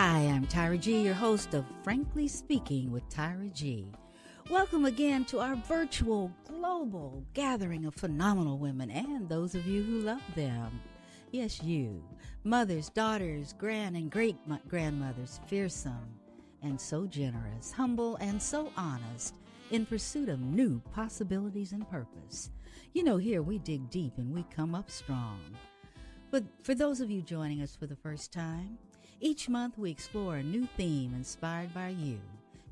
Hi, I'm Tyra G, your host of Frankly Speaking with Tyra G. Welcome again to our virtual global gathering of phenomenal women and those of you who love them. Yes, you, mothers, daughters, grand and great grandmothers, fearsome and so generous, humble and so honest, in pursuit of new possibilities and purpose. You know, here we dig deep and we come up strong. But for those of you joining us for the first time, each month we explore a new theme inspired by you.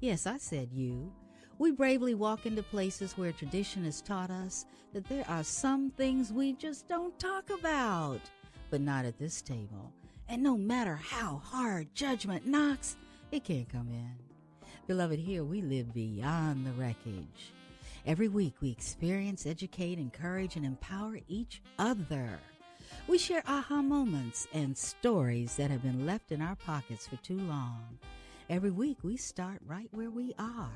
Yes, I said you. We bravely walk into places where tradition has taught us that there are some things we just don't talk about, but not at this table. And no matter how hard judgment knocks, it can't come in. Beloved, here we live beyond the wreckage. Every week we experience, educate, encourage, and empower each other. We share aha moments and stories that have been left in our pockets for too long. Every week we start right where we are.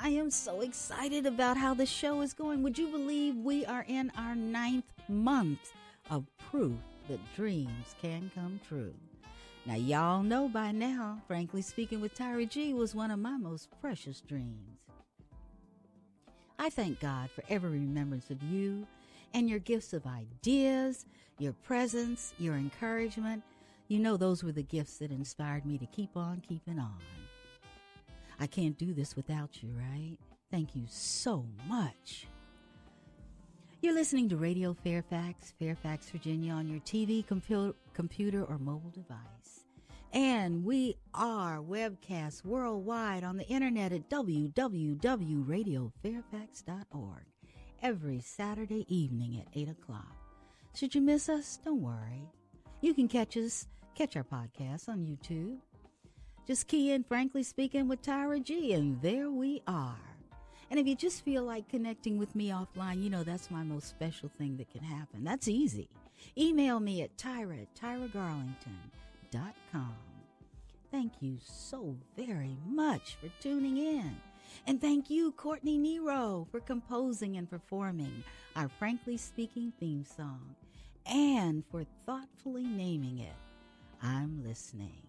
I am so excited about how the show is going. Would you believe we are in our ninth month of proof that dreams can come true? Now, y'all know by now, frankly speaking, with Tyra G was one of my most precious dreams. I thank God for every remembrance of you and your gifts of ideas, your presence, your encouragement. You know, those were the gifts that inspired me to keep on keeping on. I can't do this without you, right? Thank you so much. You're listening to Radio Fairfax, Fairfax, Virginia, on your TV, compu- computer, or mobile device. And we are webcast worldwide on the internet at www.radiofairfax.org every Saturday evening at 8 o'clock. Should you miss us, don't worry. You can catch us, catch our podcast on YouTube. Just key in Frankly Speaking with Tyra G, and there we are. And if you just feel like connecting with me offline, you know that's my most special thing that can happen. That's easy. Email me at tyra at tyragarlington.com. Thank you so very much for tuning in. And thank you, Courtney Nero, for composing and performing our Frankly Speaking theme song and for thoughtfully naming it I'm Listening.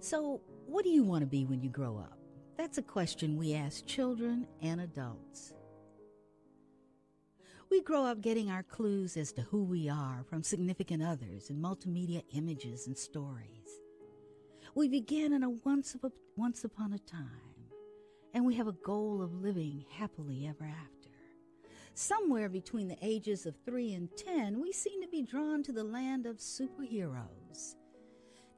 So, what do you want to be when you grow up? That's a question we ask children and adults. We grow up getting our clues as to who we are from significant others and multimedia images and stories. We begin in a once, a, once upon a time, and we have a goal of living happily ever after. Somewhere between the ages of 3 and 10, we seem to be drawn to the land of superheroes.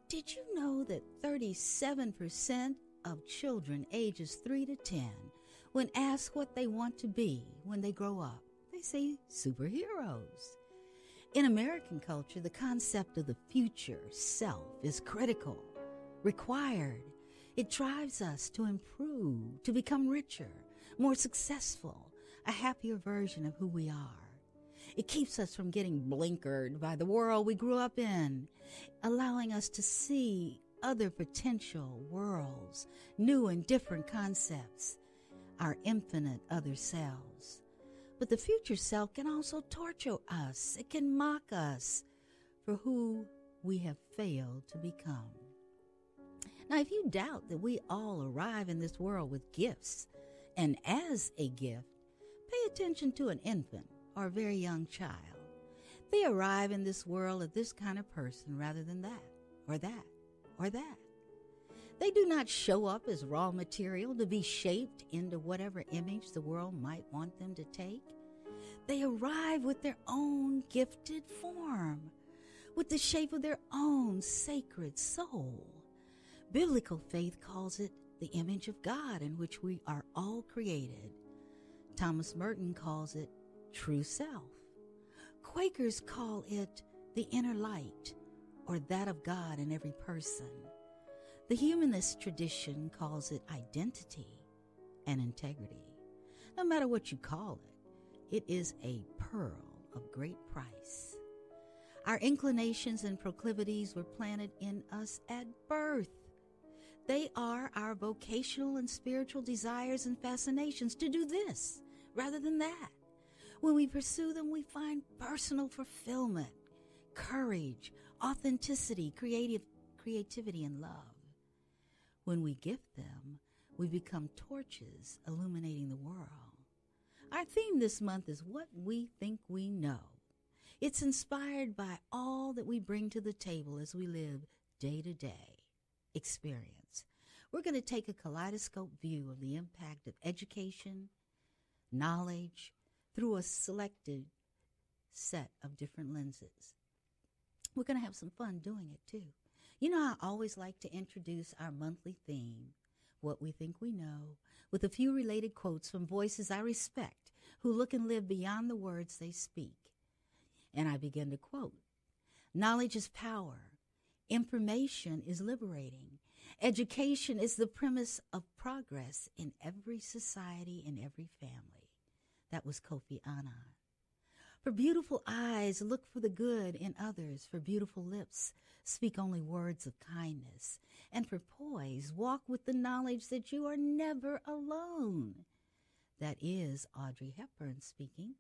Did you know that 37% of children ages 3 to 10, when asked what they want to be when they grow up, they say superheroes. In American culture, the concept of the future self is critical, required. It drives us to improve, to become richer, more successful, a happier version of who we are. It keeps us from getting blinkered by the world we grew up in, allowing us to see other potential worlds, new and different concepts, our infinite other selves. But the future self can also torture us, it can mock us for who we have failed to become. Now, if you doubt that we all arrive in this world with gifts, and as a gift, pay attention to an infant or a very young child. They arrive in this world as this kind of person rather than that, or that, or that. They do not show up as raw material to be shaped into whatever image the world might want them to take. They arrive with their own gifted form, with the shape of their own sacred soul. Biblical faith calls it the image of God in which we are all created. Thomas Merton calls it true self. Quakers call it the inner light or that of God in every person. The humanist tradition calls it identity and integrity. No matter what you call it, it is a pearl of great price. Our inclinations and proclivities were planted in us at birth. They are our vocational and spiritual desires and fascinations to do this rather than that. When we pursue them, we find personal fulfillment, courage, authenticity, creative creativity, and love. When we gift them, we become torches illuminating the world. Our theme this month is What We Think We Know. It's inspired by all that we bring to the table as we live day to day experience. We're going to take a kaleidoscope view of the impact of education, knowledge, through a selected set of different lenses. We're going to have some fun doing it too. You know, I always like to introduce our monthly theme, What We Think We Know, with a few related quotes from voices I respect who look and live beyond the words they speak. And I begin to quote Knowledge is power, information is liberating, education is the premise of progress in every society and every family. That was Kofi Annan. For beautiful eyes, look for the good in others. For beautiful lips, speak only words of kindness. And for poise, walk with the knowledge that you are never alone. That is Audrey Hepburn speaking.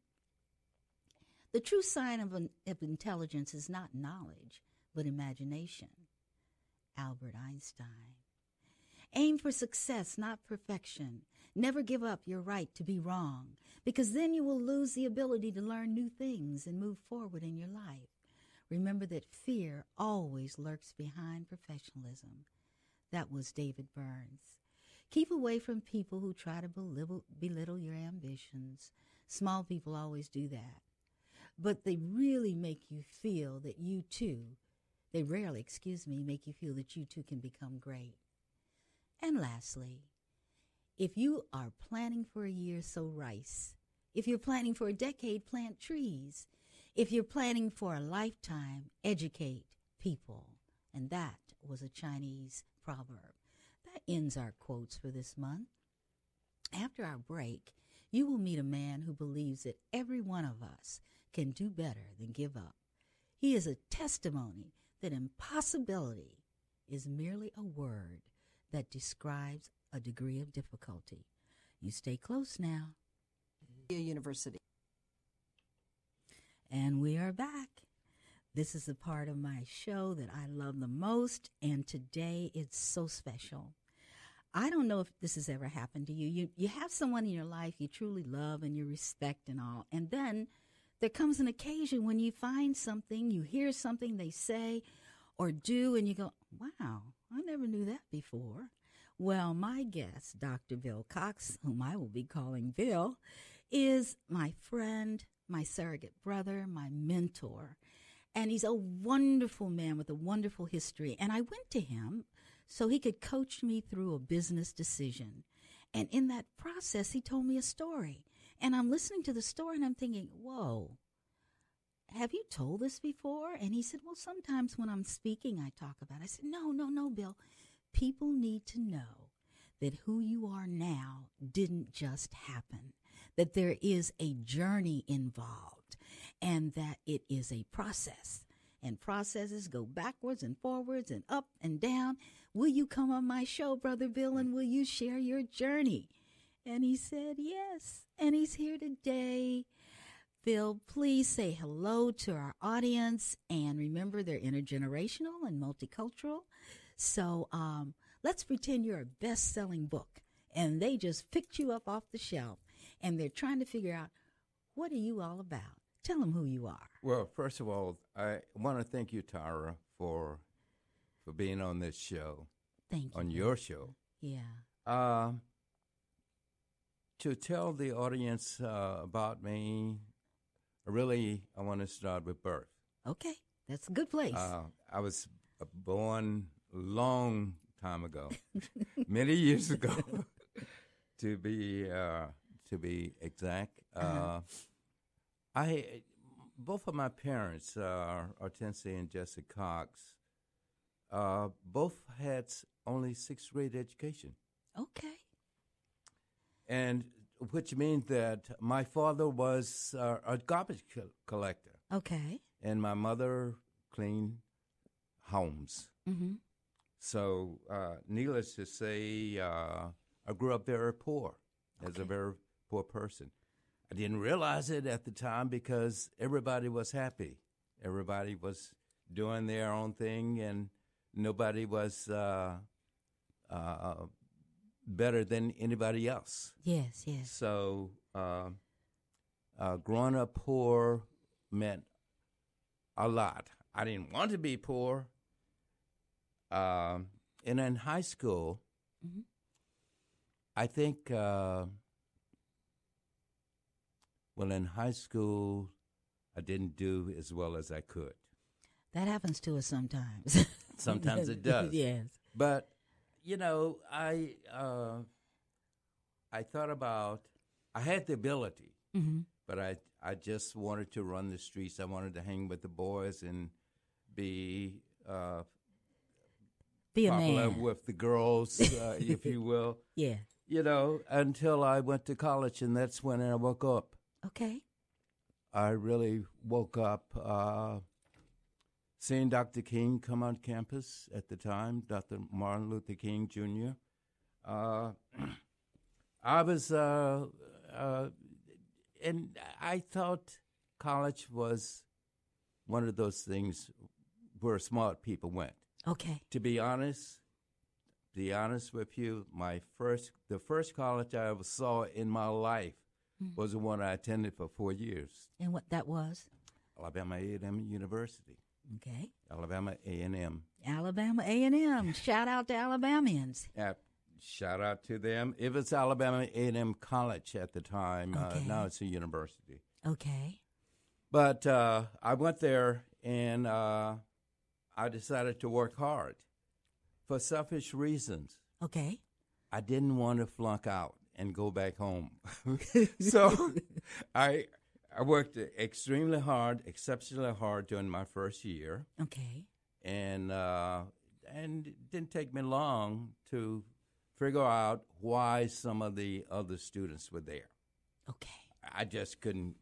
The true sign of, an, of intelligence is not knowledge, but imagination. Albert Einstein. Aim for success, not perfection. Never give up your right to be wrong, because then you will lose the ability to learn new things and move forward in your life. Remember that fear always lurks behind professionalism. That was David Burns. Keep away from people who try to belittle, belittle your ambitions. Small people always do that. But they really make you feel that you too, they rarely, excuse me, make you feel that you too can become great. And lastly, if you are planning for a year, sow rice. If you're planning for a decade, plant trees. If you're planning for a lifetime, educate people. And that was a Chinese proverb. That ends our quotes for this month. After our break, you will meet a man who believes that every one of us can do better than give up. He is a testimony that impossibility is merely a word that describes a degree of difficulty. You stay close now. University. And we are back. This is the part of my show that I love the most, and today it's so special. I don't know if this has ever happened to you. You you have someone in your life you truly love and you respect and all, and then there comes an occasion when you find something, you hear something they say or do, and you go, "Wow, I never knew that before." Well, my guest, Dr. Bill Cox, whom I will be calling Bill, is my friend, my surrogate brother, my mentor. And he's a wonderful man with a wonderful history. And I went to him so he could coach me through a business decision. And in that process, he told me a story. And I'm listening to the story and I'm thinking, whoa, have you told this before? And he said, well, sometimes when I'm speaking, I talk about it. I said, no, no, no, Bill people need to know that who you are now didn't just happen, that there is a journey involved, and that it is a process. And processes go backwards and forwards and up and down. Will you come on my show, Brother Bill, and will you share your journey? And he said, Yes. And he's here today. Phil, please say hello to our audience. And remember, they're intergenerational and multicultural. So um, let's pretend you're a best selling book and they just picked you up off the shelf and they're trying to figure out what are you all about? Tell them who you are. Well, first of all, I want to thank you, Tara, for for being on this show. Thank you. On your show. Yeah. Uh, to tell the audience uh, about me, really, I want to start with birth. Okay, that's a good place. Uh, I was born long time ago, many years ago, to be uh, to be exact. Uh-huh. Uh, I both of my parents, uh, Hortensia and Jesse Cox, uh, both had only sixth grade education. Okay. And which means that my father was uh, a garbage co- collector. Okay. And my mother cleaned homes. Mm-hmm. so, uh, needless to say, uh, I grew up very poor as a very poor person. I didn't realize it at the time because everybody was happy. Everybody was doing their own thing, and nobody was uh, uh, better than anybody else. Yes, yes. So, uh, uh, growing up poor meant a lot. I didn't want to be poor. Um, and in high school, Mhm. I think, uh, well, in high school, I didn't do as well as I could. That happens to us sometimes. Sometimes it does. yes. But you know, I uh, I thought about I had the ability, hmm but I I just wanted to run the streets. I wanted to hang with the boys and be uh, Be a man. with the girls, uh, if you will. yeah. You know, until I went to college, and that's when I woke up. Okay. I really woke up uh, seeing Dr. King come on campus at the time, Dr. Martin Luther King Jr. Uh, I was, uh, uh, and I thought college was one of those things where smart people went. Okay. To be honest, to be honest with you, my first, the first college I ever saw in my life was the one I attended for four years. And what that was? Alabama A&M University, Okay. Alabama A&M. Alabama A&M. Shout out to Alabamians. Uh, shout out to them. It was Alabama A&M College at the time. Okay. Uh, now it's a university. Okay. But uh, I went there and uh, I decided to work hard for selfish reasons. Okay. I didn't want to flunk out and go back home. so I I worked extremely hard, exceptionally hard during my first year. Okay. and uh, and it didn't take me long to figure out why some of the other students were there. Okay. I just couldn't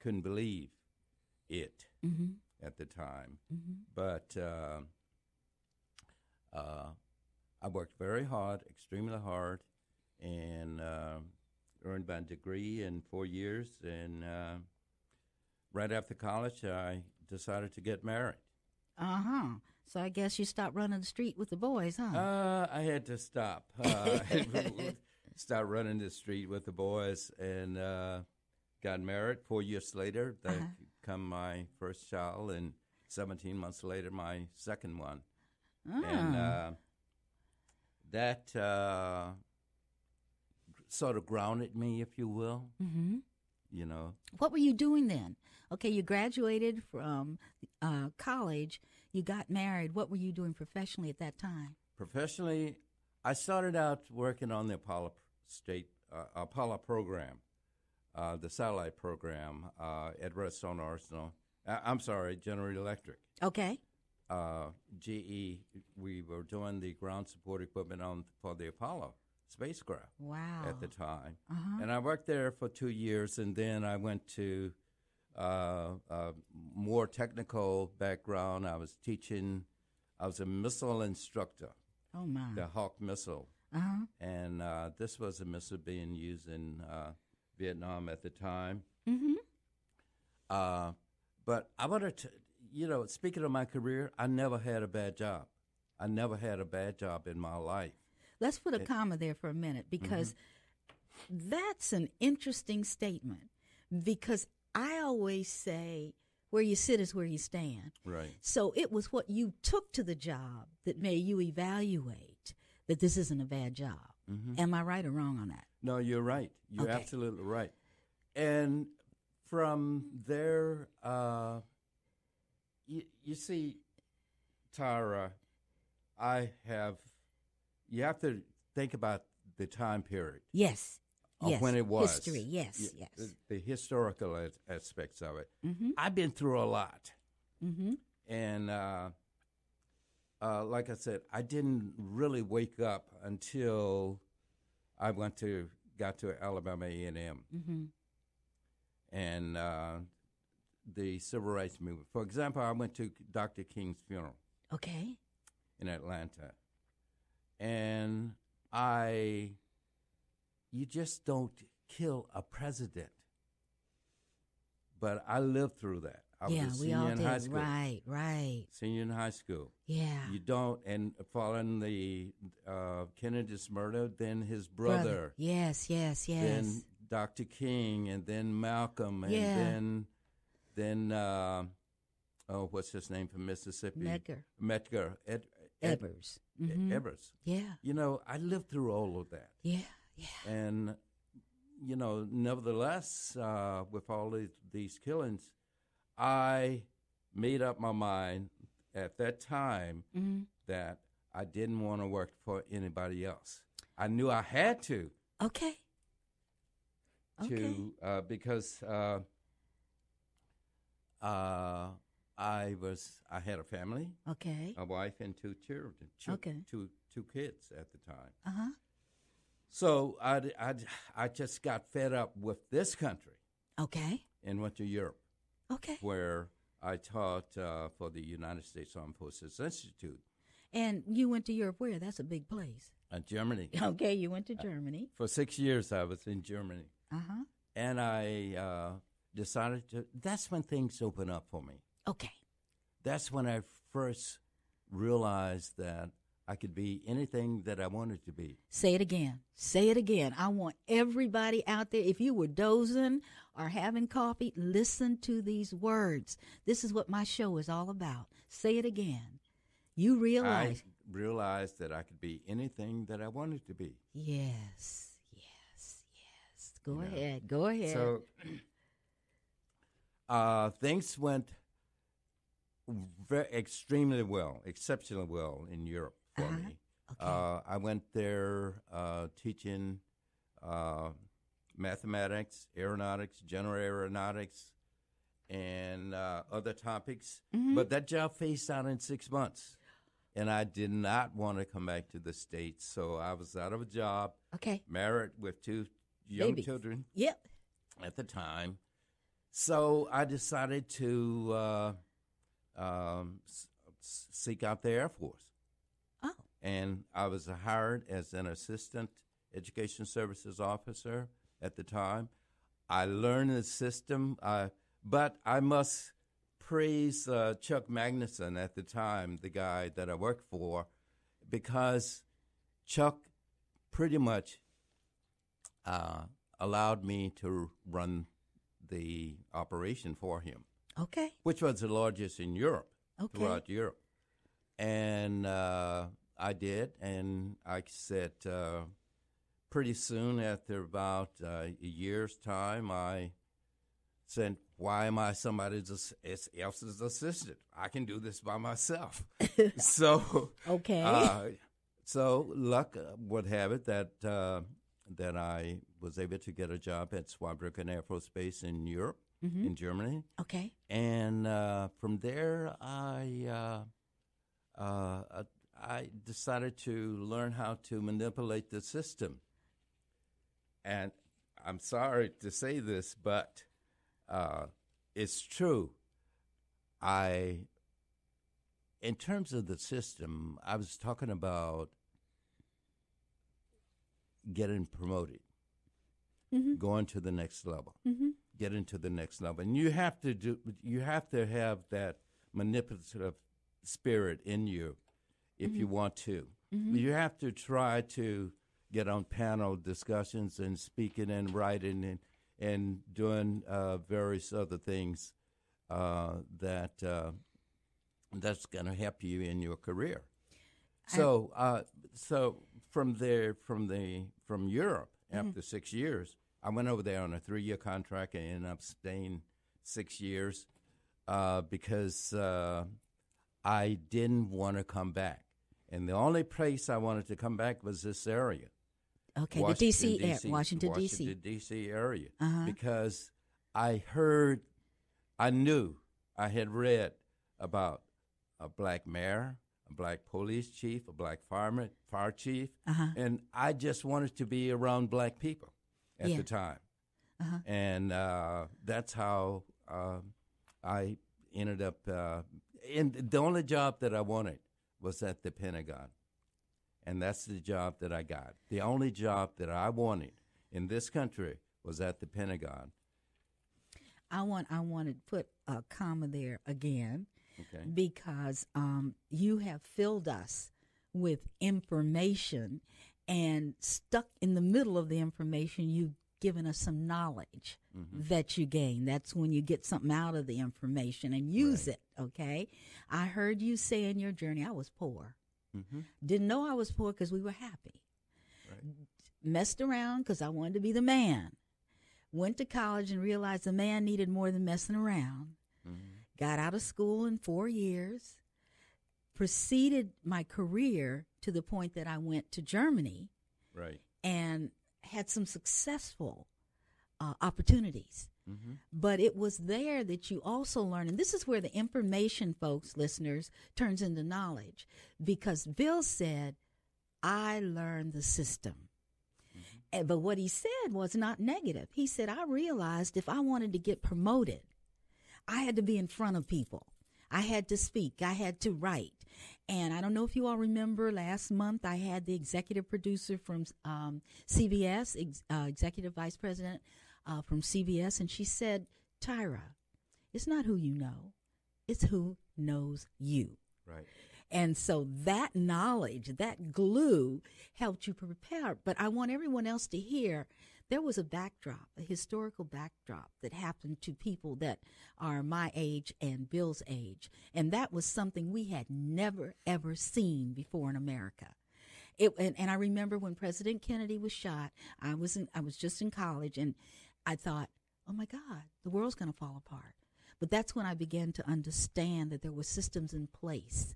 couldn't believe it Mm-hmm. at the time. Mm-hmm. But uh, uh, I worked very hard, extremely hard, and uh, earned my degree in four years. And uh, right after college, I decided to get married. Uh huh. So I guess you stopped running the street with the boys, huh? Uh, I had to stop. Uh, start running the street with the boys and uh, got married. Four years later, they Uh-huh. come my first child, and 17 months later, my second one. Ah. And uh, that uh, sort of grounded me, if you will. mm-hmm. You know, What were you doing then? Okay, you graduated from uh, college. You got married. What were you doing professionally at that time? professionally, I started out working on the Apollo State uh, Apollo program, uh, the satellite program uh, at Redstone Arsenal. Uh, I'm sorry, General Electric. Okay. Uh, GE, we were doing the ground support equipment on for the Apollo spacecraft Wow. at the time. Uh-huh. And I worked there for two years, and then I went to uh, uh, more technical background. I was teaching. I was a missile instructor, Oh my. the Hawk missile, Uh huh. and uh, this was a missile being used in uh, Vietnam at the time. Mm-hmm. Uh, but I wanted to, you know, speaking of my career, I never had a bad job. I never had a bad job in my life. Let's put a comma there for a minute because that's an interesting statement. Because I always say, where you sit is where you stand. Right. So it was what you took to the job that made you evaluate that this isn't a bad job. Am I right or wrong on that? No, you're right. You're Okay. absolutely right. And from there, uh, you, you see, Tara, I have, you have to think about the time period Yes. of yes. when it was. History. Yes. Yes. The, the historical as- aspects of it. Mm-hmm. I've been through a lot. Mm-hmm. And uh, uh, like I said, I didn't really wake up until I went to got to Alabama A and M Mm-hmm. and uh, the civil rights movement. For example, I went to Dr. King's funeral Okay. in Atlanta, and I, you just don't kill a president. But I lived through that. I yeah, was a we senior all in did. high school. Right, right. Senior in high school. Yeah. You don't, and following the uh, Kennedy's murder, then his brother, Yes, yes, yes. then Dr. King, and then Malcolm, and Yeah. then then uh, oh, what's his name from Mississippi? Medgar Medgar Ed, Ed- Mhm. Evers. Yeah, You know, I lived through all of that, yeah, yeah. and you know, nevertheless, uh, with all these, these killings, I made up my mind at that time hmm that I didn't want to work for anybody else. I knew I had to Okay. Okay. to uh, because uh, uh, I was I had a family, Okay. a wife, and two children, two, Okay. two two kids at the time. Uh huh. So I, I, I just got fed up with this country Okay. and went to Europe, Okay. where I taught uh, for the United States Armed Forces Institute, And you went to Europe where? That's a big place. uh, Germany. Okay, you went to Germany. For six years, I was in Germany. Uh huh. and I uh, decided to. That's when things opened up for me. Okay. That's when I first realized that I could be anything that I wanted to be. Say it again. Say it again. I want everybody out there, if you were dozing or having coffee, listen to these words. This is what my show is all about. Say it again. You realize. I realized that I could be anything that I wanted to be. Yes, yes, yes. Go You know. ahead. Go ahead. So uh, things went very, extremely well, exceptionally well in Europe for Uh-huh. me. okay. Uh, I went there uh, teaching uh, mathematics, aeronautics, general aeronautics, and uh, other topics. Mhm. But that job phased out in six months. And I did not want to come back to the States. So I was out of a job, okay. married with two young Babies. children Yep. at the time. So I decided to uh, um, s- seek out the Air Force. Oh, and I was hired as an assistant education services officer at the time. I learned the system, uh, but I must praise uh, Chuck Magnuson at the time, the guy that I worked for, because Chuck pretty much uh, allowed me to run the operation for him, okay. which was the largest in Europe Okay. throughout Europe. And uh, I did, and I said uh, pretty soon after about uh, a year's time, I said, "Why am I somebody else's assistant? I can do this by myself." so, Okay. uh, so luck uh, would have it that uh, that I was able to get a job at Zweibrücken Air Force Base in Europe, Mhm. in Germany okay. and uh, from there I uh, uh, I decided to learn how to manipulate the system. And I'm sorry to say this, but uh, it's true. I, in terms of the system, I was talking about getting promoted, Mhm. going to the next level Mhm. Get into the next level. And you have to do you have to have that manipulative spirit in you if you want to. You have to try to get on panel discussions and speaking and writing and and doing uh, various other things uh, that uh, that's going to help you in your career. So, uh, so from there, from the from Europe, after six years, I went over there on a three-year contract and ended up staying six years uh, because uh, I didn't want to come back, and the only place I wanted to come back was this area. Okay. the DC, air, D.C. Washington, Washington, D.C. D.C. area Uh-huh. because I heard, I knew, I had read about a black mayor, a black police chief, a black fireman, fire chief, Uh-huh. and I just wanted to be around black people at Yeah. the time, Uh-huh. and uh, that's how uh, I ended up. Uh, and the only job that I wanted was at the Pentagon, and that's the job that I got. The only job that I wanted in this country was at the Pentagon. I want I want to put a comma there again Okay. because um, you have filled us with information and stuck in the middle of the information you've given us some knowledge that you gain that's when you get something out of the information and use Right. it okay i heard you say in your journey i was poor Mm-hmm. didn't know i was poor because we were happy Right. messed around because i wanted to be the man went to college and realized the man needed more than messing around Mm-hmm. got out of school in four years, proceeded my career to the point that I went to Germany Right. and had some successful uh, opportunities. Mm-hmm. But it was there that you also learn, and this is where the information, folks, listeners, turns into knowledge. Because Bill said, I learned the system. And- But what he said was not negative. He said, I realized if I wanted to get promoted, I had to be in front of people. I had to speak. I had to write. And I don't know if you all remember last month, I had the executive producer from um, CBS, ex- uh, executive vice president uh, from CBS, and she said, Tyra, it's not who you know, it's who knows you. Right. And so that knowledge, that glue helped you prepare. But I want everyone else to hear there was a backdrop, a historical backdrop that happened to people that are my age and Bill's age. And that was something we had never, ever seen before in America. It, and, and I remember when President Kennedy was shot, I was in, I was just in college and I thought, oh my God, the world's going to fall apart. But that's when I began to understand that there were systems in place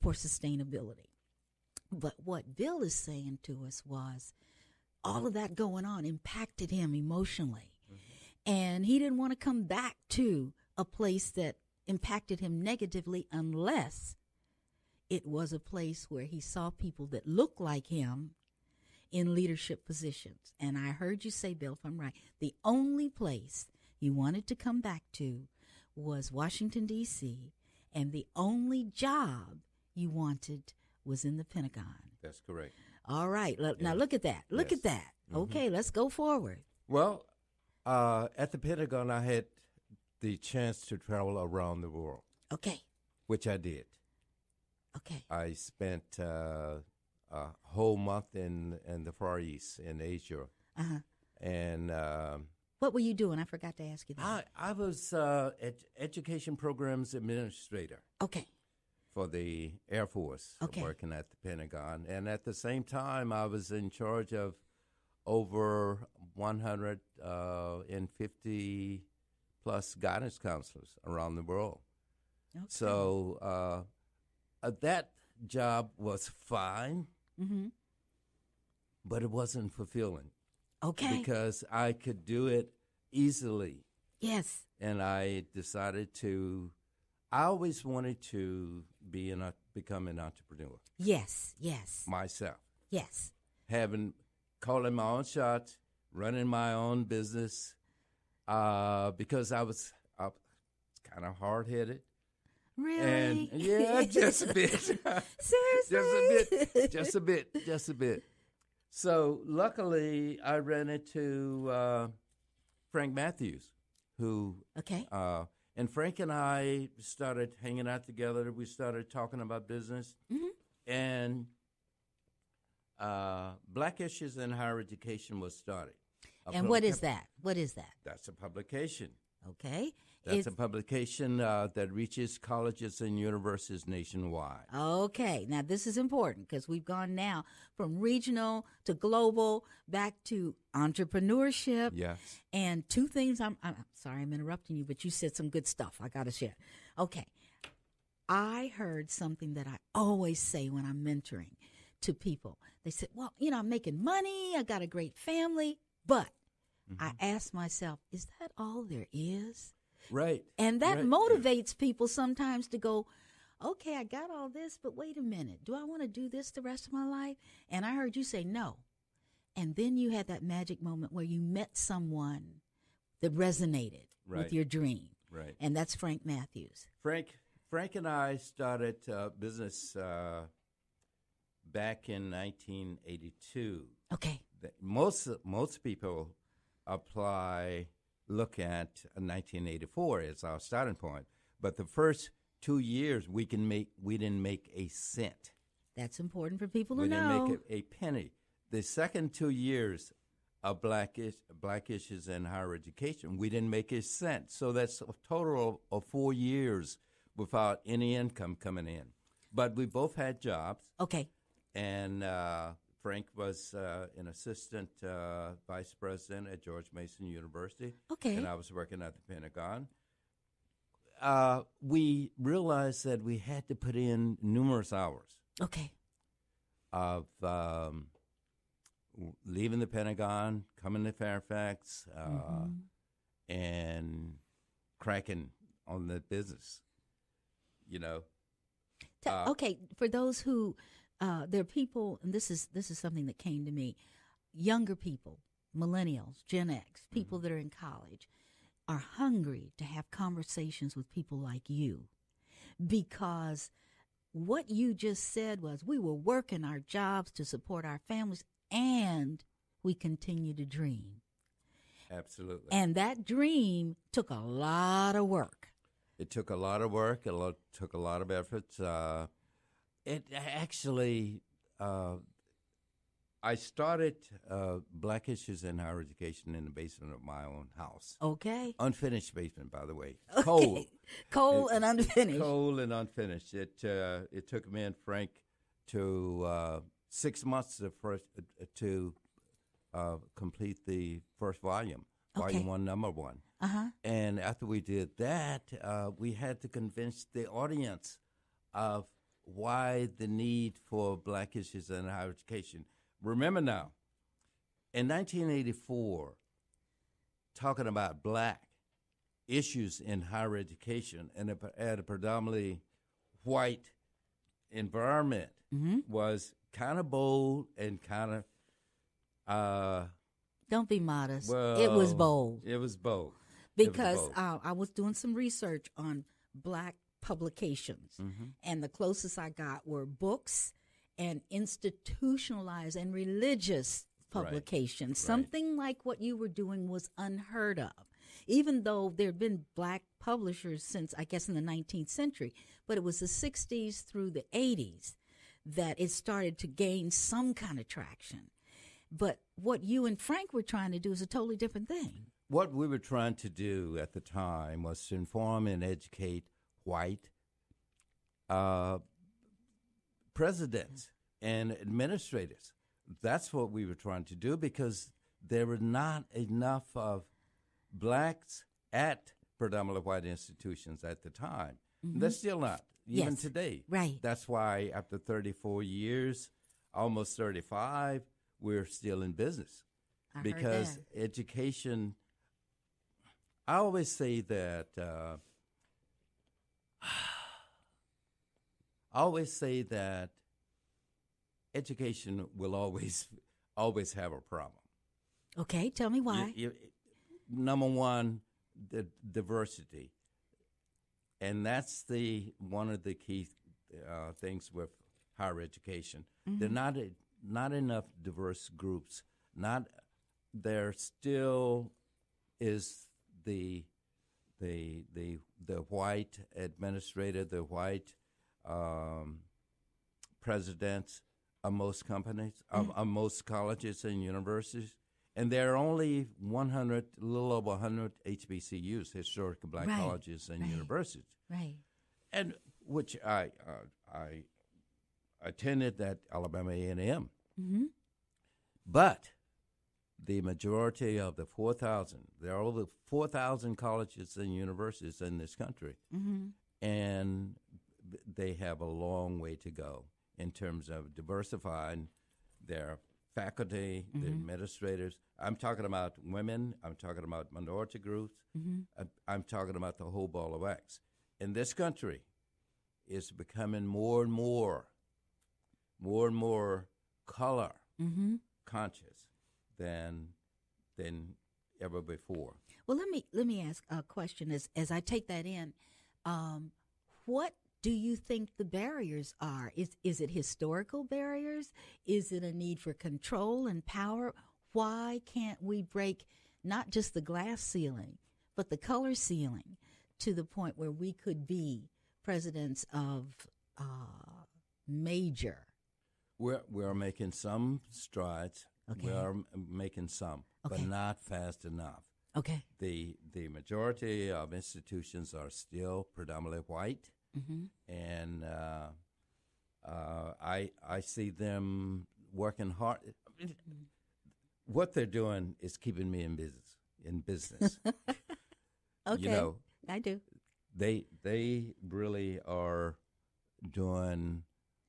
for sustainability. But what Bill is saying to us was all of that going on impacted him emotionally. And he didn't want to come back to a place that impacted him negatively unless it was a place where he saw people that looked like him in leadership positions. And I heard you say, Bill, if I'm right, the only place you wanted to come back to was Washington, D.C., and the only job you wanted was in the Pentagon. That's correct. All right. Now Yeah. look at that. Look Yes. at that. Mhm. Okay, let's go forward. Well, uh, at the Pentagon, I had the chance to travel around the world, Okay. which I did. Okay. I spent uh, a whole month in, in the Far East, in Asia, Uh huh. and um, What were you doing? I forgot to ask you that. I, I was uh, ed- education programs administrator okay. For the Air Force, Okay. working at the Pentagon, and at the same time, I was in charge of over 150 plus guidance counselors around the world. okay. So uh, uh, that job was fine, Mm-hmm. but it wasn't fulfilling Okay. because I could do it easily. yes. And I decided to, I always wanted to be an, become an entrepreneur Yes. Yes. myself, Yes. having, calling my own shots, running my own business, uh, because I was, was kind of hard headed. Really? And yeah, just a bit. Seriously? just a bit, just a bit, just a bit. So luckily, I ran into uh, Frank Matthews, who okay. uh, and Frank and I started hanging out together. We started talking about business, Mhm. and uh, Black Issues in Higher Education was started. And what is that? What is that? That's a publication. Okay. That's a publication uh, that reaches colleges and universities nationwide. Okay, now this is important because we've gone now from regional to global back to entrepreneurship. Yes. And two things I'm, I'm sorry I'm interrupting you, but you said some good stuff I got to share. Okay. I heard something that I always say when I'm mentoring to people. They said, Well, you know, I'm making money, I got a great family, but I Mm-hmm. ask myself, Is that all there is? Right. And that Right. motivates people sometimes to go, okay, I got all this, but wait a minute. Do I want to do this the rest of my life? And I heard you say no. And then you had that magic moment where you met someone that resonated Right. with your dream. Right. And that's Frank Matthews. Frank, Frank and I started uh, business uh, back in 1982. Okay. Most most people apply look at 1984 as our starting point, but the first two years we can make we didn't make a cent. That's important for people to we know. We didn't make a, a penny. The second two years of black is, black issues in higher education, we didn't make a cent. So that's a total of four years without any income coming in. But we both had jobs, okay. and uh, Frank was uh, an assistant uh, vice president at George Mason University, Okay. and I was working at the Pentagon. Uh, we realized that we had to put in numerous hours Okay. of um, leaving the Pentagon, coming to Fairfax, uh, Mm-hmm. and cracking on the business. You know, Uh, okay, for those who uh, there are people, and this is this is something that came to me, younger people, millennials, Gen X, people Mm-hmm. that are in college, are hungry to have conversations with people like you, because what you just said was we were working our jobs to support our families, and we continue to dream, absolutely. and that dream took a lot of work. it took a lot of work. It took a lot of effort. Uh, it actually, uh, I started uh, Black Issues in Higher Education in the basement of my own house. Okay, Unfinished basement, by the way. Okay. Cold. cold It- and unfinished. Cold and unfinished. It uh, it took me and Frank to uh, six months to first uh, to uh, complete the first volume, Okay. volume one, number one. Uh huh. And after we did that, uh, we had to convince the audience of why the need for black issues in higher education. Remember now, in 1984, talking about black issues in higher education and at a predominantly white environment Mm-hmm. was kind of bold and kind of uh, Don't be modest. well. it was bold It was bold. It was because bold. uh, I was doing some research on black publications, Mm-hmm. and the closest I got were books and institutionalized and religious Right. publications. Something like what you were doing was unheard of. Even though there had been black publishers since, I guess, in the 19th century, but it was the 60s through the 80s that it started to gain some kind of traction. But what you and Frank were trying to do is a totally different thing. What we were trying to do at the time was to inform and educate white uh, presidents and administrators. That's what we were trying to do because there were not enough of blacks at predominantly white institutions at the time. There's still not, even Yes. today. Right. That's why after 34 years, almost 35, we're still in business I because education. I always say that. Uh, I always say that education will always always have a problem. Okay, tell me why. you- number one, the diversity, and that's the one of the key uh, things with higher education. There are not a, not enough diverse groups. Not there still is the the the the white administrator, the white um, presidents of most companies, of, of most colleges and universities, and there are only 100, a little over 100 HBCUs, historic black Right, colleges and right. universities, Right. and which I uh, I attended at Alabama A and M, Mm-hmm. but the majority of the 4,000, there are over 4,000 colleges and universities in this country, Mm-hmm. and they have a long way to go in terms of diversifying their faculty, their administrators. I'm talking about women. I'm talking about minority groups. I'm, I'm talking about the whole ball of wax. In this country, it's becoming more and more, more and more color Mm-hmm. conscious than than ever before. Well, let me let me ask a question as as I take that in. Um, what do you think the barriers are? Is is it historical barriers? Is it a need for control and power? Why can't we break not just the glass ceiling, but the color ceiling to the point where we could be presidents of uh, major? We're we're making some strides. Okay. We are making some, but not fast enough. Okay. the The majority of institutions are still predominantly white, hmm and uh, uh, I I see them working hard. What they're doing is keeping me in business. In business, Okay. you know, I do. they they really are doing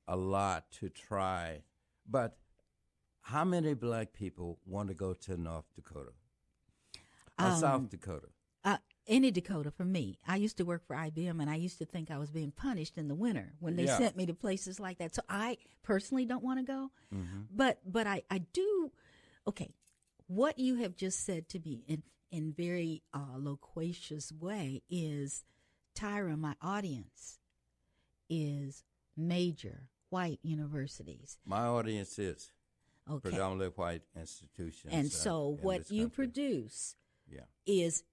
a lot to try. But how many black people want to go to North Dakota or Um, South Dakota? Uh, any Dakota for me. I used to work for IBM and I used to think I was being punished in the winter when they Yeah. sent me to places like that. So I personally don't want to go. Mhm. But but I, I do okay. What you have just said to me in in very uh, loquacious way is Tyra, my audience is major white universities. My audience is Okay. predominantly white institutions. And uh, so in what you produce yeah. is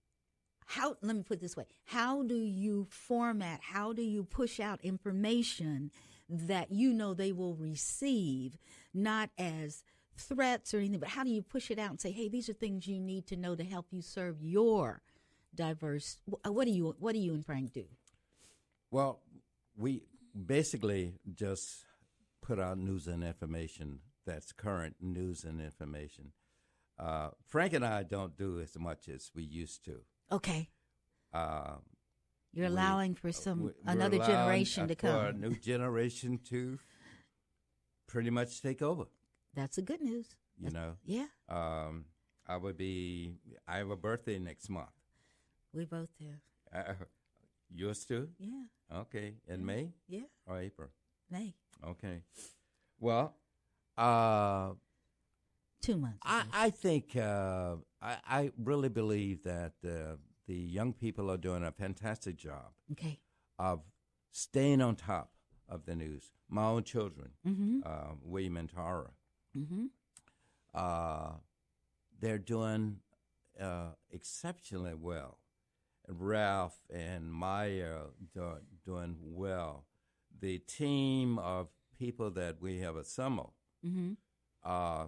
how let me put it this way how do you format how do you push out information that you know they will receive not as threats or anything but how do you push it out and say hey these are things you need to know to help you serve your diverse what do you what do you and frank do Well, we basically just put out news and information that's current news and information. Uh, Frank and I don't do as much as we used to. Okay Uh, you're we- allowing for some we- another generation uh, to For a new generation to pretty much take over. that's the good news You know, yeah um, I would be. I have a birthday next month. we both do Uh, yours too? yeah Okay, in May yeah or April? May. Okay. Well, uh, two months I. I think uh, I, I really believe that uh, the young people are doing a fantastic job okay of staying on top of the news. My own children, mm-hmm uh, William and Tara, mm-hmm uh, they're doing uh, exceptionally well. Ralph and Maya do, doing well. The team of people that we have assembled mm-hmm uh,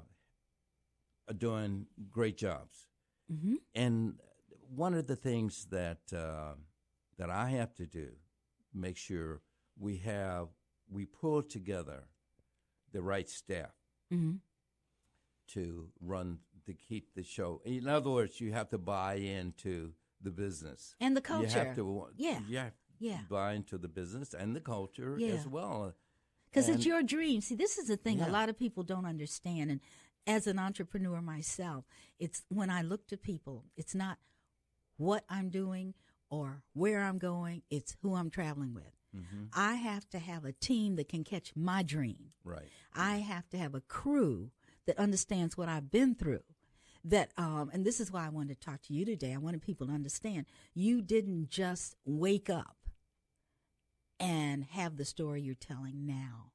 are doing great jobs. mm-hmm And one of the things that uh, that I have to do, make sure we have we pull together the right staff mm-hmm to run to keep the show. In other words, you have to buy into the business. and the culture You have to Yeah. You have Yeah. buy into the business and the culture Yeah. as well. because it's your dream see this is the thing a lot of people don't understand and as an entrepreneur myself it's when i look to people it's not what i'm doing or where i'm going it's who i'm traveling with Mhm. i have to have a team that can catch my dream Right. I have to have a crew that understands what I've been through. That um, and this is why I wanted to talk to you today. I wanted people to understand you didn't just wake up and have the story you're telling now.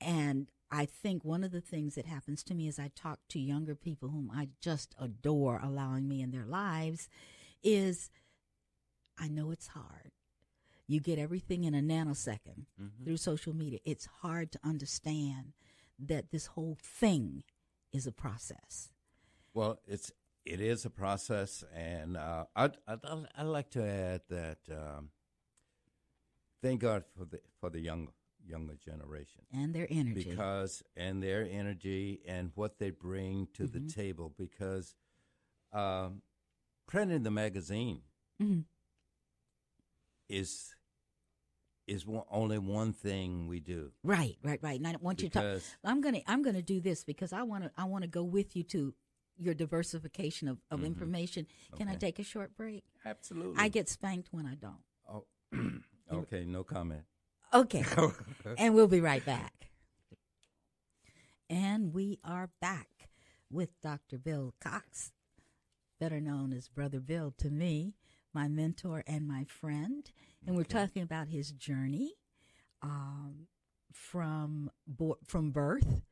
And I think one of the things that happens to me as I talk to younger people whom I just adore allowing me in their lives is I know it's hard. You get everything in a nanosecond Mhm. through social media. It's hard to understand that this whole thing is a process. Well, it's it is a process, and uh, I'd, I'd I'd like to add that um, thank God for the for the young younger generation And their energy. because and their energy and what they bring to the Mhm. table because um, printing the magazine Mhm. is is one, only one thing we do Right, right, right. And I want you to talk I'm gonna I'm gonna do this because I wanna I wanna go with you to your diversification of, of Mhm. information. Can I take a short break? absolutely I get spanked when I don't. oh, okay no comment Okay. and we'll be right back. And we are back with Dr. Bill Cox, better known as Brother Bill to me, my mentor and my friend, and we're talking about his journey um, from bo- from birth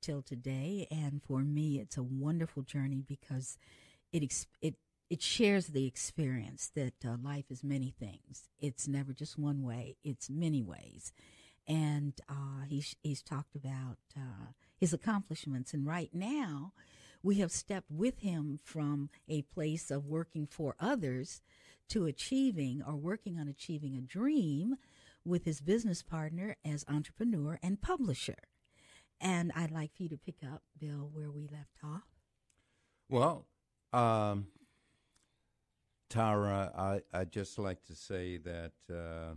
till today. And for me, it's a wonderful journey because it ex- it it shares the experience that uh, life is many things. It's never just one way; it's many ways. And uh, he's he's talked about uh, his accomplishments, and right now, we have stepped with him from a place of working for others to achieving or working on achieving a dream with his business partner as entrepreneur and publisher. And I'd like for you to pick up, Bill, where we left off. Well, um, Tara, I I just like to say that uh,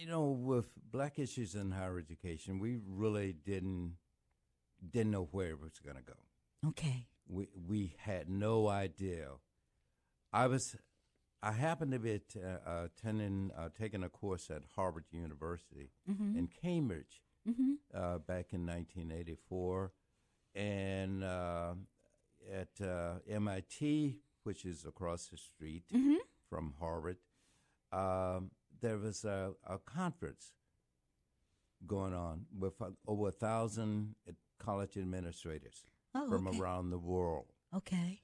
you know with black issues in higher education, we really didn't didn't know where it was going to go. Okay. We we had no idea. I was I happened to be at, uh, attending uh, taking a course at Harvard University Mm-hmm. in Cambridge Mm-hmm. uh, back in 1984, and uh, at uh, MIT, which is across the street Mm-hmm. from Harvard, um, there was a, a conference going on with over a thousand college administrators Oh, from okay. around the world. Okay.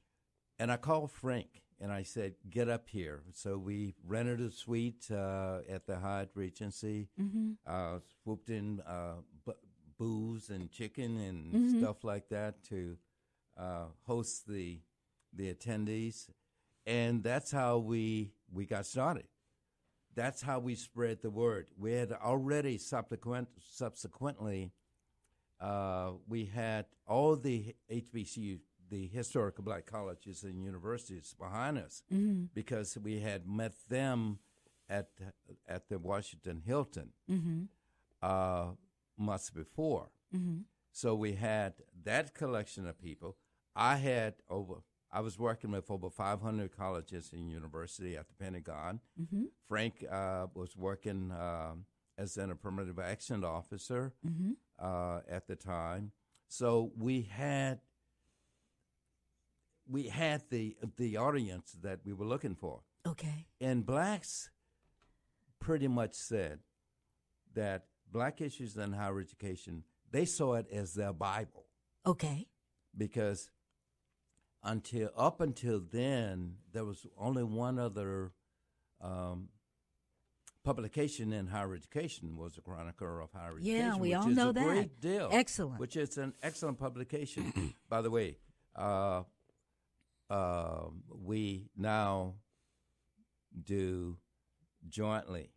And I called Frank and I said, "Get up here." So we rented a suite uh, at the Hyatt Regency, Mm-hmm. uh, swooped in uh, b- booze and chicken and Mhm. stuff like that to uh, host the the attendees, and that's how we we got started. That's how we spread the word. We had already subsequent subsequently. Uh, we had all the HBCU, the historical black colleges and universities behind us Mm-hmm. because we had met them at at the Washington Hilton Mm-hmm. uh, months before. Mm-hmm. So we had that collection of people. I had over. I was working with over 500 colleges and university at the Pentagon. Mm-hmm. Frank uh, was working um as an affirmative action officer Mm-hmm. uh, at the time. So we had we had the the audience that we were looking for. Okay. And blacks pretty much said that black issues in higher education, they saw it as their Bible Okay. because until up until then, there was only one other um, publication in higher education was the Chronicle of Higher Education. Yeah, we which all is know a that. Great deal. Excellent. Which is an excellent publication, by the way. Uh, uh, we now do jointly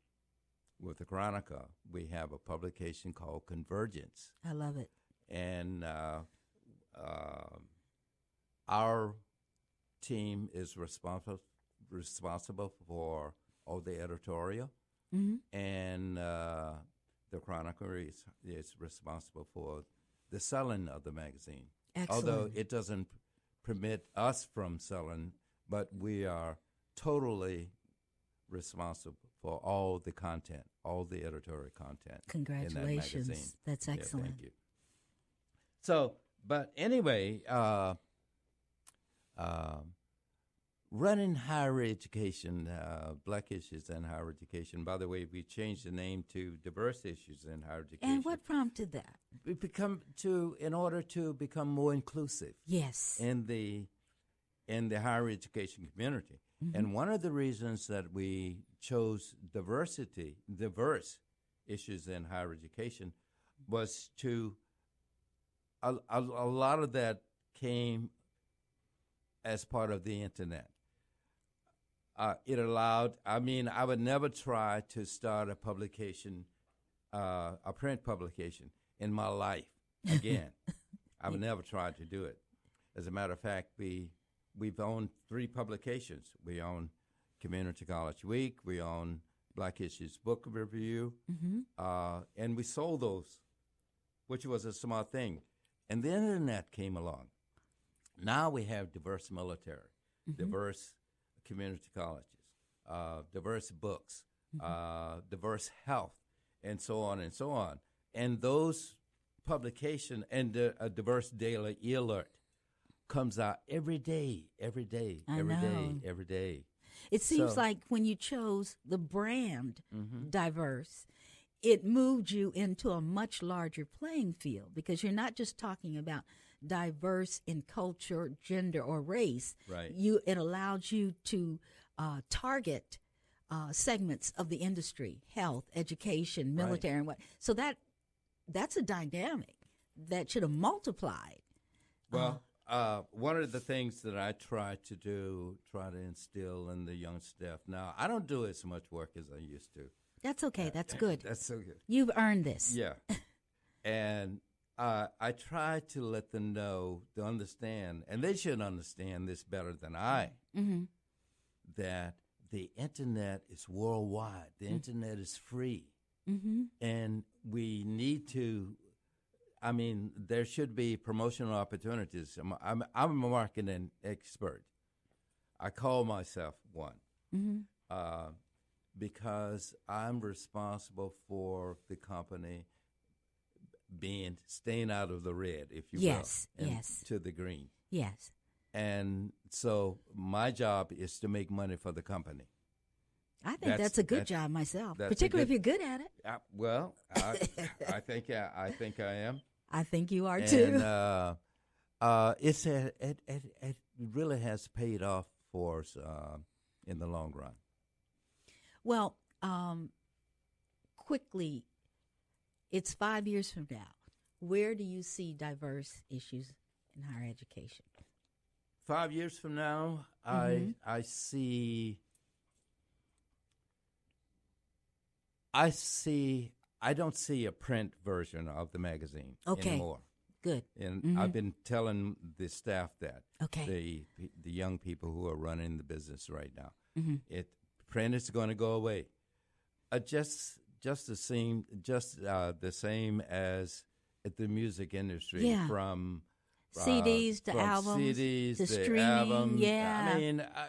with the Chronicle. We have a publication called Convergence, I love it. and uh, uh, our team is responsible responsible for all the editorial, Mm-hmm. and uh, the Chronicle is, is responsible for the selling of the magazine. Excellent. Although it doesn't permit us from selling, but we are totally responsible for all the content, all the editorial content. in that Congratulations. magazine. That's Yeah, excellent. thank you. So, but anyway, uh, running higher education, uh, black issues in higher education. By the way, we changed the name to diverse issues in higher education. And what prompted that? we become to in order to become more inclusive Yes. in the in the higher education community. And one of the reasons that we chose diversity, diverse issues in higher education, was to a, a, a lot of that came as part of the internet. Uh, it allowed. I mean, I would never try to start a publication, uh, a print publication, in my life again. I would never try to do it. As a matter of fact, we we've owned three publications. We own Community College Week. We own Black Issues Book Review, mm-hmm. uh, and we sold those, which was a smart thing. And the internet came along. Now we have diverse military, diverse community colleges, uh, diverse books, uh, diverse health, and so on and so on. And those publication and uh, a diverse daily alert comes out every day, every day, I every day, know. every day. It seems So- like when you chose the brand Mm-hmm. diverse, it moved you into a much larger playing field because you're not just talking about diverse in culture, gender, or race. Right. You it allows you to uh, target uh, segments of the industry, health, education, Right. military, and what. So that that's a dynamic that should have multiplied. Well, uh, one of the things that I try to do, try to instill in the young staff. Now, I don't do as much work as I used to. That's okay. That's good. That's so good. You've earned this. Yeah. and uh, I try to let them know, to understand, and they should understand this better than I, Mm-hmm. that the internet is worldwide. The internet is free. Mm-hmm. And we need to, I mean, there should be promotional opportunities. I'm, I'm, I'm a marketing expert. I call myself one Mm-hmm. uh, because I'm responsible for the company being staying out of the red, if you Yes, will, yes. to the green. Yes. And so my job is to make money for the company. I think That's- that's, a good that's- job myself, particularly good- if you're good at it. Uh, well, I, I think I, I think I am. I think you are and too. uh, uh, it's a, it, it it really has paid off for us uh, in the long run. well, um, quickly, it's five years from now. Where do you see diverse issues in higher education? Five years from now, Mhm. I I see. I see. I don't see a print version of the magazine Okay. anymore, Good. and Mhm. I've been telling the staff that Okay. the the young people who are running the business right now. Mm-hmm. It print is going to go away. Uh, just just the same just uh, the same as at the music industry Yeah. from uh, CDs to from albums CDs to to streaming, albums. yeah. I mean, I,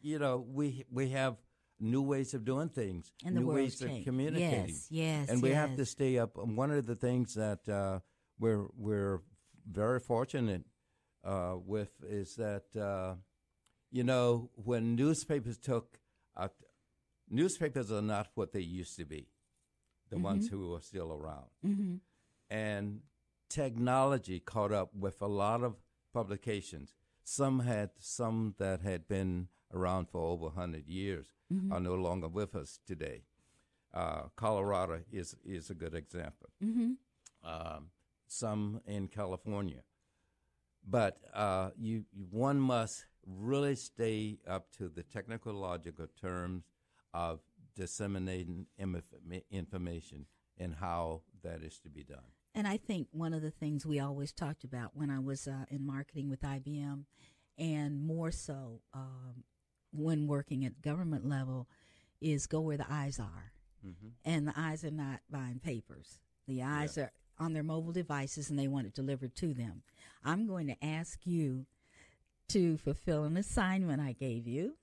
you know, we we have new ways of doing things, And the new ways of communicating. Yes, yes, and we have to stay up. And one of the things that uh, we're we're very fortunate uh, with is that uh, you know when newspapers took newspapers are not what they used to be, the ones who are still around, Mm-hmm. and technology caught up with a lot of publications. Some had some that had been around for over hundred years are no longer with us today. Uh, Colorado is is a good example. Mm-hmm. Um, some in California, but uh, you, you one must really stay up to the technological terms of disseminating information and how that is to be done. And I think one of the things we always talked about when I was uh, in marketing with IBM, and more so um, when working at government level, is go where the eyes are. And the eyes are not buying papers. The eyes are on their mobile devices and they want it delivered to them. I'm going to ask you to fulfill an assignment I gave you,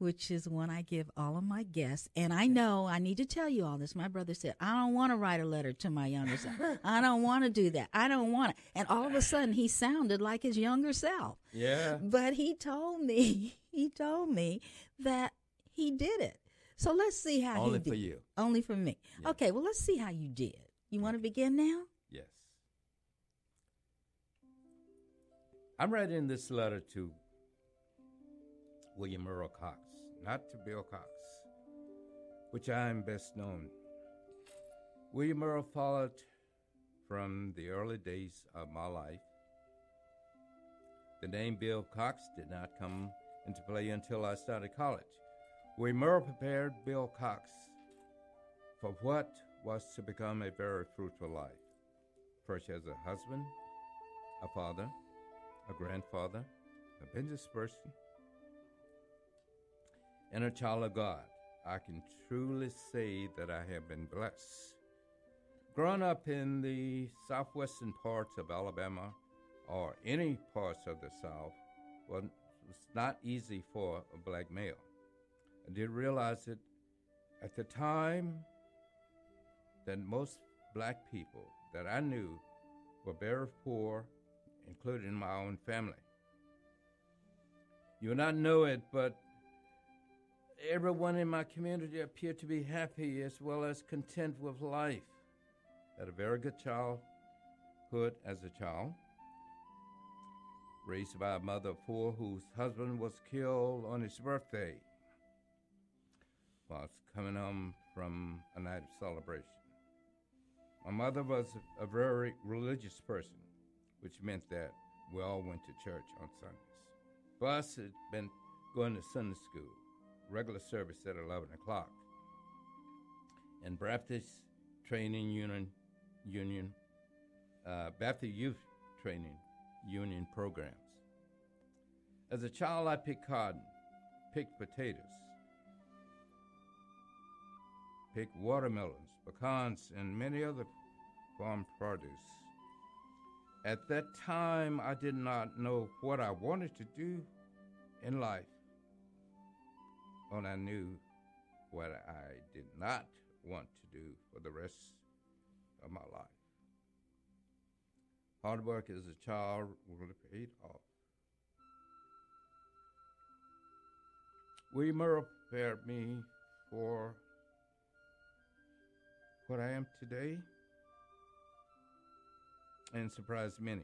which is one I give all of my guests. And I know I need to tell you all this. My brother said, I don't want to write a letter to my younger self. I don't want to do that. I don't want to. And all of a sudden, he sounded like his younger self. Yeah. But he told me, he told me that he did it. So let's see how Only he did. Only for you. Only for me. Yeah. Okay, well, let's see how you did. You want to begin now? Yes. I'm writing this letter to William Earl Cox, not to Bill Cox, which I am best known. William Earl followed from the early days of my life. The name Bill Cox did not come into play until I started college. William Earl prepared Bill Cox for what was to become a very fruitful life. First, as a husband, a father, a grandfather, a business person, and a child of God. I can truly say that I have been blessed. Growing up in the southwestern parts of Alabama or any parts of the South was, was not easy for a black male. I did realize it at the time that most black people that I knew were very poor, including my own family. You will not know it, but everyone in my community appeared to be happy as well as content with life. Had a very good childhood as a child. Raised by a mother of four whose husband was killed on his birthday while coming home from a night of celebration. My mother was a very religious person, which meant that we all went to church on Sundays. Bus had been going to Sunday school, regular service at 11 o'clock, and Baptist Training Union, Union uh, Baptist Youth Training Union programs. As a child, I picked cotton, picked potatoes, picked watermelons, pecans, and many other farm produce. At that time, I did not know what I wanted to do in life, but I knew what I did not want to do for the rest of my life. Hard work as a child will paid off. We prepared me for what I am today and surprised many,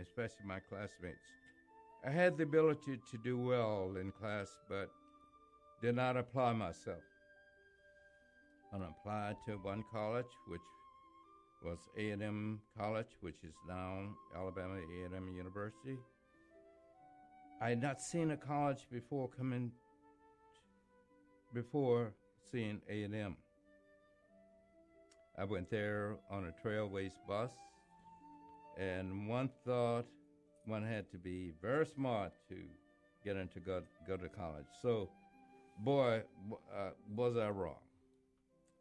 especially my classmates. I had the ability to do well in class, but did not apply myself. I applied to one college, which was A&M College, which is now Alabama A&M University. I had not seen a college before coming before seeing A&M. I went there on a Trailways bus, and one thought one had to be very smart to get into go, go to college. So, boy, uh, was I wrong.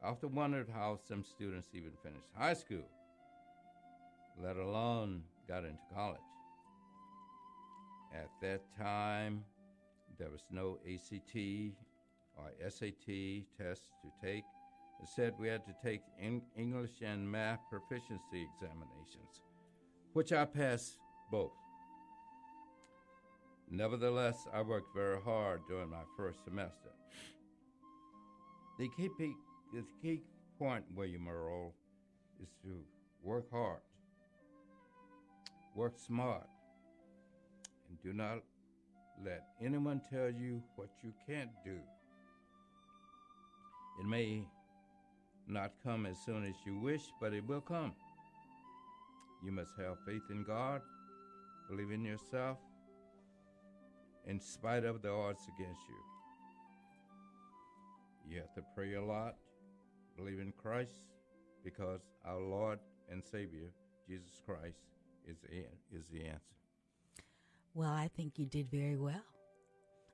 I often wondered how some students even finished high school, let alone got into college. At that time, there was no ACT or SAT test to take it said we had to take English and math proficiency examinations, which I passed both. Nevertheless, I worked very hard during my first semester. The key, the key point, William Earl, is to work hard, work smart, and do not let anyone tell you what you can't do. It may not come as soon as you wish, but it will come. You must have faith in God, believe in yourself, in spite of the odds against you. You have to pray a lot, believe in Christ, because our Lord and Savior, Jesus Christ, is the, is the answer. Well, I think you did very well.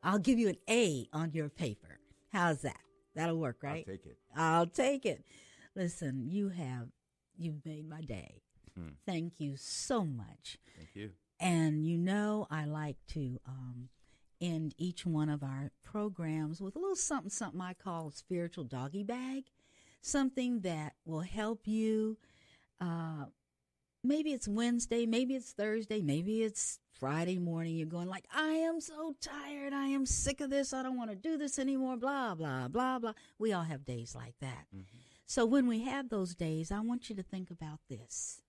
I'll give you an A on your paper. How's that? That'll work, right? I'll take it. I'll take it. Listen, you have you've made my day. Hmm. Thank you so much. Thank you. And you know, I like to um, end each one of our programs with a little something, something I call a spiritual doggy bag, something that will help you. Uh, maybe it's Wednesday, maybe it's Thursday, maybe it's Friday morning, you're going like, I am so tired. I am sick of this. I don't want to do this anymore. Blah, blah, blah, blah. We all have days like that. Mm-hmm. So when we have those days, I want you to think about this.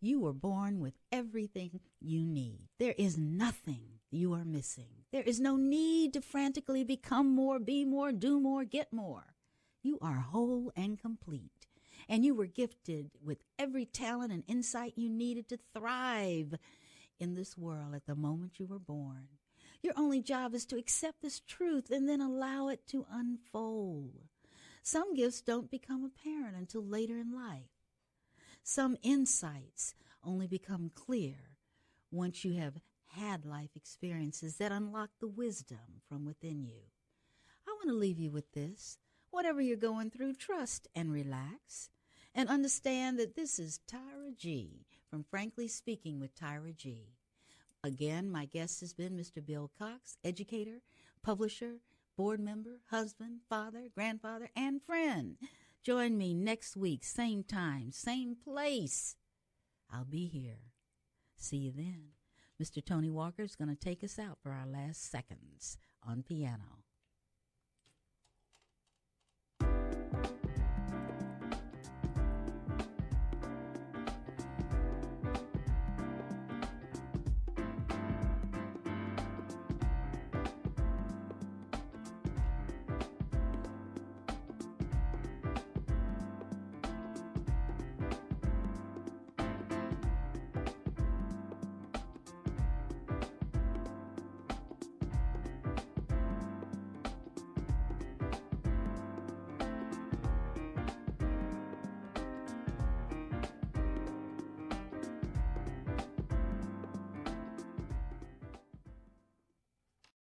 You were born with everything you need. There is nothing you are missing. There is no need to frantically become more, be more, do more, get more. You are whole and complete. And you were gifted with every talent and insight you needed to thrive in this world at the moment you were born. Your only job is to accept this truth and then allow it to unfold. Some gifts don't become apparent until later in life. Some insights only become clear once you have had life experiences that unlock the wisdom from within you. I want to leave you with this. Whatever you're going through, trust and relax and understand that this is Tyra G from Frankly Speaking with Tyra G. Again, my guest has been Mr. Bill Cox, educator, publisher, board member, husband, father, grandfather, and friend. Join me next week, same time, same place. I'll be here. See you then. Mr. Tony Walker is going to take us out for our last seconds on piano.